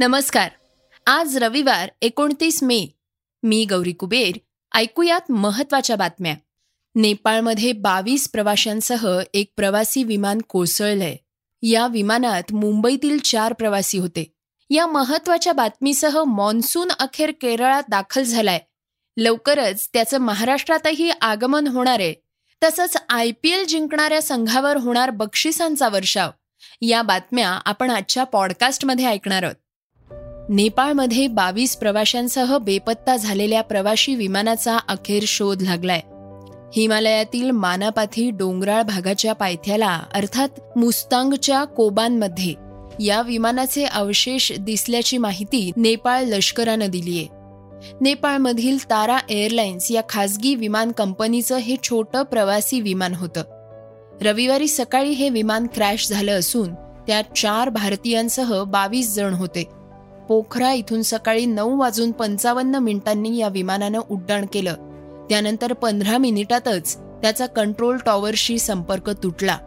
नमस्कार. आज रविवार एकोणतीस मे. मी गौरी कुबेर. ऐकूयात महत्त्वाच्या बातम्या. नेपाळमध्ये बावीस प्रवाशांसह एक प्रवासी विमान कोसळलंय. या विमानात मुंबईतील चार प्रवासी होते. या महत्त्वाच्या बातमीसह मॉन्सून अखेर केरळात दाखल झालाय. लवकरच त्याचं महाराष्ट्रातही आगमन होणार आहे. तसंच आय पी एल जिंकणाऱ्या संघावर होणार बक्षिसांचा वर्षाव. या बातम्या आपण आजच्या पॉडकास्टमध्ये ऐकणार आहोत. नेपाळमध्ये बावीस प्रवाशांसह बेपत्ता झालेल्या प्रवाशी विमानाचा अखेर शोध लागलाय. हिमालयातील मानापाथी डोंगराळ भागाच्या पायथ्याला अर्थात मुस्तांगच्या कोबानमध्ये या विमानाचे अवशेष दिसल्याची माहिती नेपाळ लष्करानं दिलीय. नेपाळमधील तारा एअरलाइन्स या खासगी विमान कंपनीचं हे छोटं प्रवासी विमान होतं. रविवारी सकाळी हे विमान क्रॅश झालं असून त्यात चार भारतीयांसह बावीस जण होते. पोखरा इथून सकाळी नऊ वाजून पंचावन्न मिनिटांनी या विमानानं उड्डाण केलं. त्यानंतर पंधरा मिनिटातच त्याचा कंट्रोल टॉवरशी संपर्क तुटला.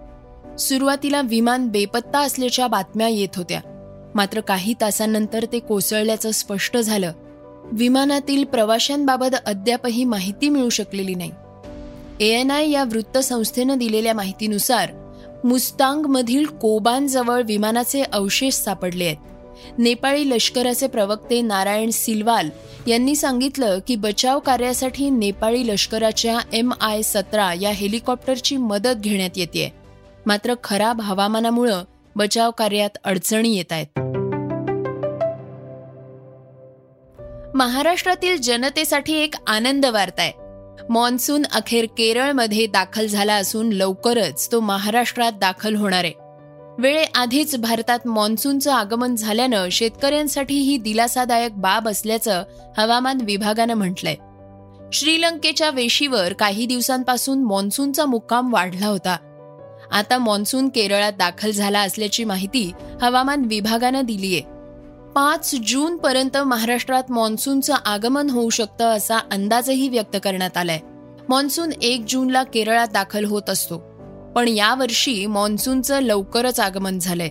सुरुवातीला विमान बेपत्ता असल्याच्या बातम्या येत होत्या. मात्र काही तासांनंतर ते कोसळल्याचं स्पष्ट झालं. विमानातील प्रवाशांबाबत अद्यापही माहिती मिळू शकलेली नाही. एएनआय या वृत्तसंस्थेनं दिलेल्या माहितीनुसार मुस्तांगमधील कोबानजवळ विमानाचे अवशेष सापडले आहेत. नेपाळी लष्कराचे प्रवक्ते नारायण सिलवाल यांनी सांगितलं की बचाव कार्यासाठी नेपाळी लष्कराच्या एम आय सतरा या हेलिकॉप्टरची मदत घेण्यात येते मात्र खराब हवामानामुळं बचाव कार्यात अडचणी येत आहेत. महाराष्ट्रातील जनतेसाठी एक आनंद वार्ता आहे. मॉन्सून अखेर केरळमध्ये दाखल झाला असून लवकरच तो महाराष्ट्रात दाखल होणार आहे. वेळेआधीच भारतात मान्सूनचं आगमन झाल्यानं शेतकऱ्यांसाठी ही दिलासादायक बाब असल्याचं हवामान विभागानं म्हटलंय. श्रीलंकेच्या वेशीवर काही दिवसांपासून मान्सूनचा मुक्काम वाढला होता. आता मान्सून केरळात दाखल झाला असल्याची माहिती हवामान विभागानं दिलीय. पाच जून पर्यंत महाराष्ट्रात मान्सूनचं आगमन होऊ शकतं असा अंदाजही व्यक्त करण्यात आलाय. मान्सून एक जूनला केरळात दाखल होत असतो. पण यावर्षी मान्सूनचं लवकरच आगमन झालंय.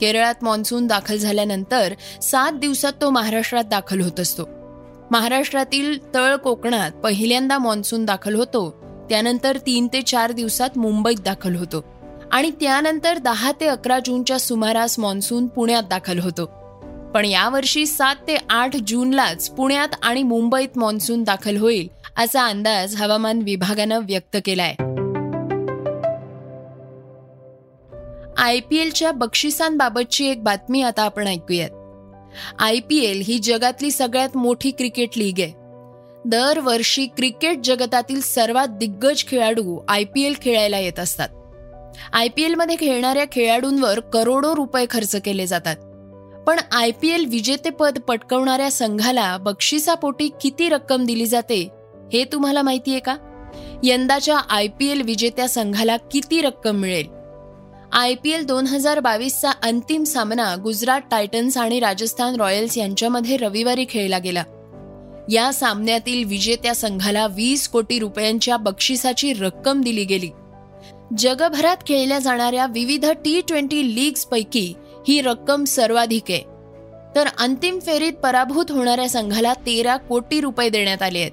केरळात मान्सून दाखल झाल्यानंतर सात दिवसात तो महाराष्ट्रात दाखल होत असतो. महाराष्ट्रातील तळ कोकणात पहिल्यांदा मान्सून दाखल होतो त्यानंतर तीन ते चार दिवसात मुंबईत दाखल होतो आणि त्यानंतर दहा ते अकरा जूनच्या सुमारास मान्सून पुण्यात दाखल होतो. पण यावर्षी सात ते आठ जूनलाच पुण्यात आणि मुंबईत मान्सून दाखल होईल असा अंदाज हवामान विभागानं व्यक्त केलाय. आय पी एलच्या बक्षिसांबाबतची एक बातमी आता आपण ऐकूयात. आय पी एल ही जगातली सगळ्यात मोठी क्रिकेट लीग आहे. दरवर्षी क्रिकेट जगतातील सर्वात दिग्गज खेळाडू आय पी एल खेळायला येत असतात. आय पी एलमध्ये खेळणाऱ्या खेळाडूंवर करोडो रुपये खर्च केले जातात. पण आय पी एल विजेतेपद पटकवणाऱ्या संघाला बक्षिसापोटी किती रक्कम दिली जाते हे तुम्हाला माहिती आहे का? यंदाच्या आय पी एल विजेत्या संघाला किती रक्कम मिळेल? आय पी एल दोन हजार बावीसचा अंतिम सामना गुजरात टायटन्स आणि राजस्थान रॉयल्स यांच्यामध्ये रविवारी खेळला गेला. या सामन्यातील विजेत्या संघाला वीस कोटी रुपयांच्या बक्षिसाची रक्कम दिली गेली. जगभरात खेळल्या जाणाऱ्या विविध टी ट्वेंटी लीग्स पैकी ही रक्कम सर्वाधिक आहे. तर अंतिम फेरीत पराभूत होणाऱ्या संघाला तेरा कोटी रुपये देण्यात आले आहेत.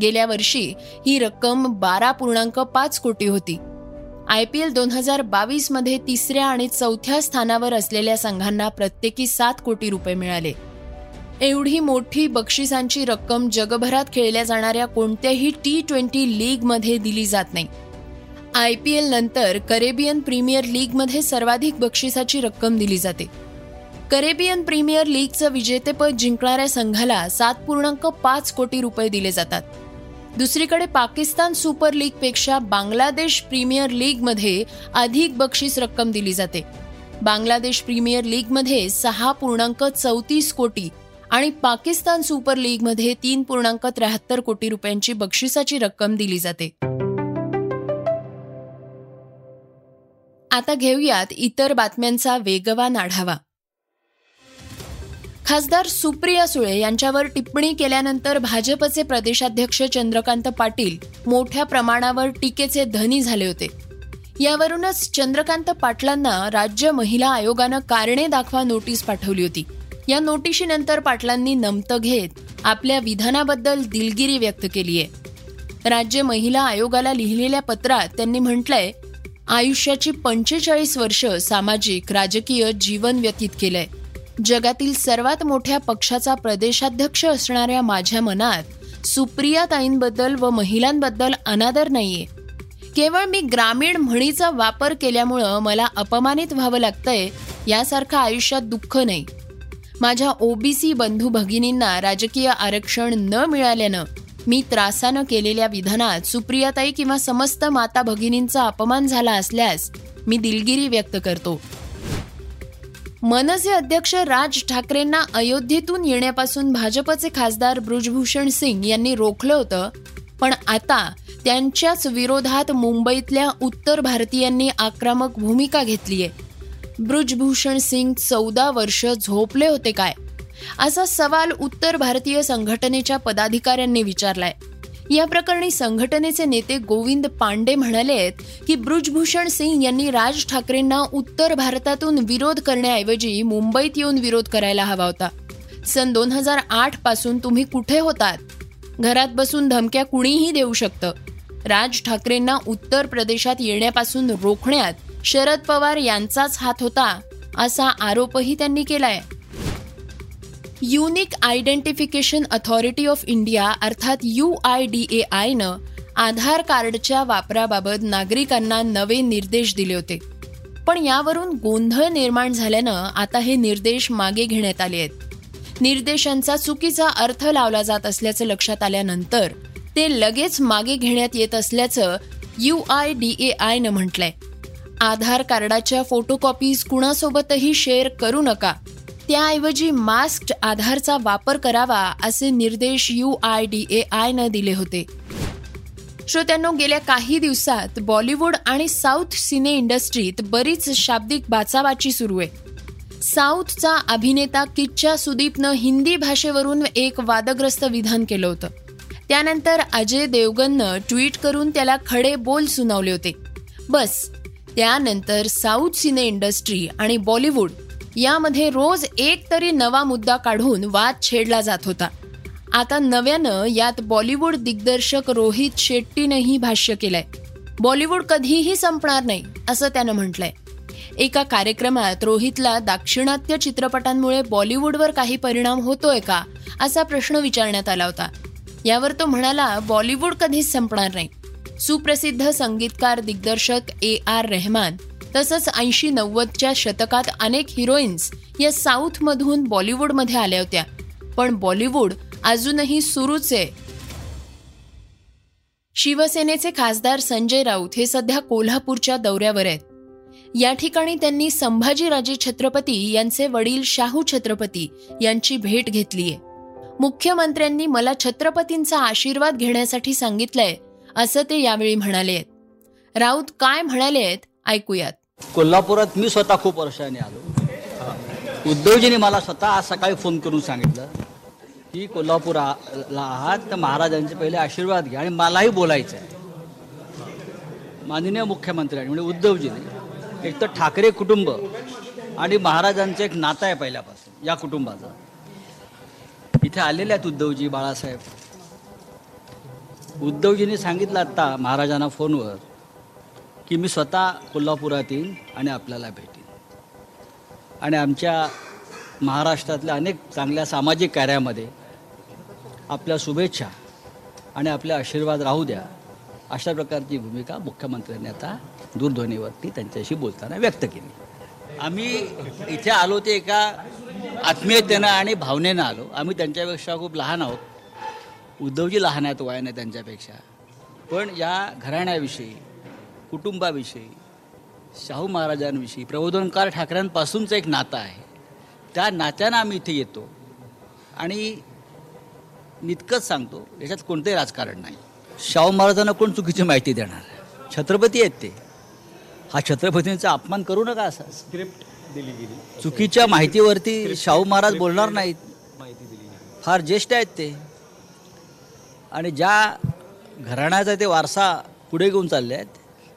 गेल्या वर्षी ही रक्कम बारा पूर्णांक पाच कोटी होती. आय पी एल दोन हजार बावीसमध्ये तिसऱ्या आणि चौथ्या स्थानावर असलेल्या संघांना प्रत्येकी सात कोटी रुपये मिळाले. एवढी मोठी बक्षिसांची रक्कम जगभरात खेळल्या जाणाऱ्या कोणत्याही टी ट्वेंटी लीगमध्ये दिली जात नाही. आय पी एल नंतर करेबियन प्रीमियर लीगमध्ये सर्वाधिक बक्षिसाची रक्कम दिली जाते. करेबियन प्रीमियर लीगचं विजेतेपद जिंकणाऱ्या संघाला सात पूर्णांक पाच कोटी रुपये दिले जातात. दुसरीकडे पाकिस्तान सुपर लीगपेक्षा बांगलादेश प्रीमियर लीगमध्ये अधिक बक्षीस रक्कम दिली जाते. बांगलादेश प्रीमियर लीगमध्ये सहा पूर्णांक चौतीस कोटी आणि पाकिस्तान सुपर लीगमध्ये तीन पूर्णांक त्र्याहत्तर कोटी रुपयांची बक्षिसाची रक्कम दिली जाते. आता घेऊयात इतर बातम्यांचा वेगवान आढावा. खासदार सुप्रिया सुळे यांच्यावर टिप्पणी केल्यानंतर भाजपचे प्रदेशाध्यक्ष चंद्रकांत पाटील मोठ्या प्रमाणावर टीकेचे धनी झाले होते. यावरूनच चंद्रकांत पाटलांना राज्य महिला आयोगानं कारणे दाखवा नोटीस पाठवली होती. या नोटिशीनंतर पाटलांनी नमतं घेत आपल्या विधानाबद्दल दिलगिरी व्यक्त केली आहे. राज्य महिला आयोगाला लिहिलेल्या पत्रात त्यांनी म्हटलंय आयुष्याची पंचेचाळीस वर्ष सामाजिक राजकीय जीवन व्यतीत केलंय. जगातील सर्वात मोठ्या पक्षाचा प्रदेशाध्यक्ष असणाऱ्या माझ्या मनात सुप्रिया ताईंबद्दल व महिलांबद्दल अनादर नाहीये. केवळ मी ग्रामीण म्हणीचा वापर केल्यामुळं मला अपमानित व्हावं लागतंय यासारखं आयुष्यात दुःख नाही. माझ्या ओबीसी बंधू भगिनींना राजकीय आरक्षण न मिळाल्यानं मी त्रासानं केलेल्या विधानात सुप्रियाताई किंवा समस्त माता भगिनींचा अपमान झाला असल्यास मी दिलगिरी व्यक्त करतो. मनसे अध्यक्ष राज ठाकरेंना अयोध्येतून येण्यापासून भाजपचे खासदार ब्रुजभूषण सिंग यांनी रोखलं होतं पण आता त्यांच्याच विरोधात मुंबईतल्या उत्तर भारतीयांनी आक्रमक भूमिका घेतलीय ब्रुजभूषण सिंग चौदा वर्ष झोपले होते काय? असा सवाल उत्तर भारतीय संघटनेच्या पदाधिकाऱ्यांनी विचारलाय. या प्रकरणी संघटनेचे नेते गोविंद पांडे म्हणाले आहेत की ब्रुजभूषण सिंग यांनी राज ठाकरेंना उत्तर भारतातून विरोध करण्याऐवजी मुंबईत येऊन विरोध करायला हवा होता. सन दोन हजार आठपासून तुम्ही कुठे होतात? घरात बसून धमक्या कुणीही देऊ शकतं. राज ठाकरेंना उत्तर प्रदेशात येण्यापासून रोखण्यात शरद पवार यांचाच हात होता असा आरोपही त्यांनी केलाय. Unique identification authority of India अर्थात यू आय डी ए आयनं आधार कार्डच्या वापराबाबत नागरिकांना नवे निर्देश दिले होते. पण यावरून गोंधळ निर्माण झाल्यानं आता हे निर्देश मागे घेण्यात आले आहेत. निर्देशांचा चुकीचा अर्थ लावला जात असल्याचं लक्षात आल्यानंतर ते लगेच मागे घेण्यात येत असल्याचं यू आय डी ए आयनं म्हटलंय. आधार कार्डाच्या फोटोकॉपीज कुणासोबतही शेअर करू नका. त्याऐवजी मास्क आधारचा वापर करावा असे निर्देश यू आय डी ए आयनं दिले होते. श्रोत्यांनो गेल्या काही दिवसात बॉलिवूड आणि साऊथ सिने इंडस्ट्रीत बरीच शाब्दिक बाचाबाची सुरू आहे. साऊथचा अभिनेता किच्चा सुदीपनं हिंदी भाषेवरून एक वादग्रस्त विधान केलं होतं. त्यानंतर अजय देवगननं ट्विट करून त्याला खडे बोल सुनावले होते. बस त्यानंतर साऊथ सिने इंडस्ट्री आणि बॉलिवूड यामध्ये रोज एक तरी नवा मुद्दा काढून वाद छेडला जात होता. आता नव्यानं यात बॉलिवूड दिग्दर्शक रोहित शेट्टीनंही भाष्य केलंय. बॉलिवूड कधीही संपणार नाही असं त्यानं म्हटलंय. एका कार्यक्रमात रोहितला दाक्षिणात्य चित्रपटांमुळे बॉलिवूडवर काही परिणाम होतोय का असा प्रश्न विचारण्यात आला होता. यावर तो म्हणाला बॉलिवूड कधीच संपणार नाही. सुप्रसिद्ध संगीतकार दिग्दर्शक ए आर रेहमान तसंच ऐंशी नव्वदच्या शतकात अनेक हिरोईन्स या साऊथमधून बॉलिवूडमध्ये आल्या होत्या. पण बॉलिवूड अजूनही सुरूच. आहे शिवसेनेचे खासदार संजय राऊत हे सध्या कोल्हापूरच्या दौऱ्यावर आहेत. या ठिकाणी त्यांनी संभाजीराजे छत्रपती यांचे वडील शाहू छत्रपती यांची भेट घेतलीय मुख्यमंत्र्यांनी मला छत्रपतींचा आशीर्वाद घेण्यासाठी सांगितलंय असं ते यावेळी म्हणाले आहेत. राऊत काय म्हणाले आहेत ऐकूयात. कोल्हापुरात मी स्वतः खूप वर्षाने आलो. उद्धवजीने मला स्वतः आज सकाळी फोन करून सांगितलं की कोल्हापुराला आहात तर महाराजांचे पहिले आशीर्वाद घ्या आणि मलाही बोलायचं आहे माननीय मुख्यमंत्र्यांनी म्हणजे उद्धवजीने एक तर ठाकरे कुटुंब आणि महाराजांचं एक नातं आहे पहिल्यापासून या कुटुंबाचं. इथे आलेले आहेत उद्धवजी बाळासाहेब. उद्धवजींनी सांगितलं आत्ता महाराजांना फोनवर की मी स्वतः कोल्हापुरात येईन आणि आपल्याला भेटेन. आणि आमच्या महाराष्ट्रातल्या अनेक चांगल्या सामाजिक कार्यामध्ये आपल्या शुभेच्छा आणि आपले आशीर्वाद राहू द्या अशा प्रकारची भूमिका मुख्यमंत्र्यांनी आता दूरध्वनीवरती त्यांच्याशी बोलताना व्यक्त केली. आम्ही इथे आलो ते एका आत्मीयतेनं आणि भावनेनं आलो. आम्ही त्यांच्यापेक्षा खूप लहान आहोत. उद्धवजी लहान आहेत वयाने त्यांच्यापेक्षा. पण या घराण्याविषयी कुटुंबाविषयी शाहू महाराजांविषयी प्रबोधनकार ठाकरेंपासूनचं एक नातं आहे. त्या नात्यानं आम्ही इथे येतो आणि नितकंच सांगतो याच्यात कोणतंही राजकारण नाही. शाहू महाराजांना कोण चुकीची माहिती देणार? छत्रपती आहेत ते. हा छत्रपतींचा अपमान करू नका असा. स्क्रिप्ट दिली गेली. चुकीच्या माहितीवरती शाहू महाराज बोलणार नाहीत. माहिती दिली फार ज्येष्ठ आहेत ते. आणि ज्या घराण्याचा ते वारसा पुढे घेऊन चालले आहेत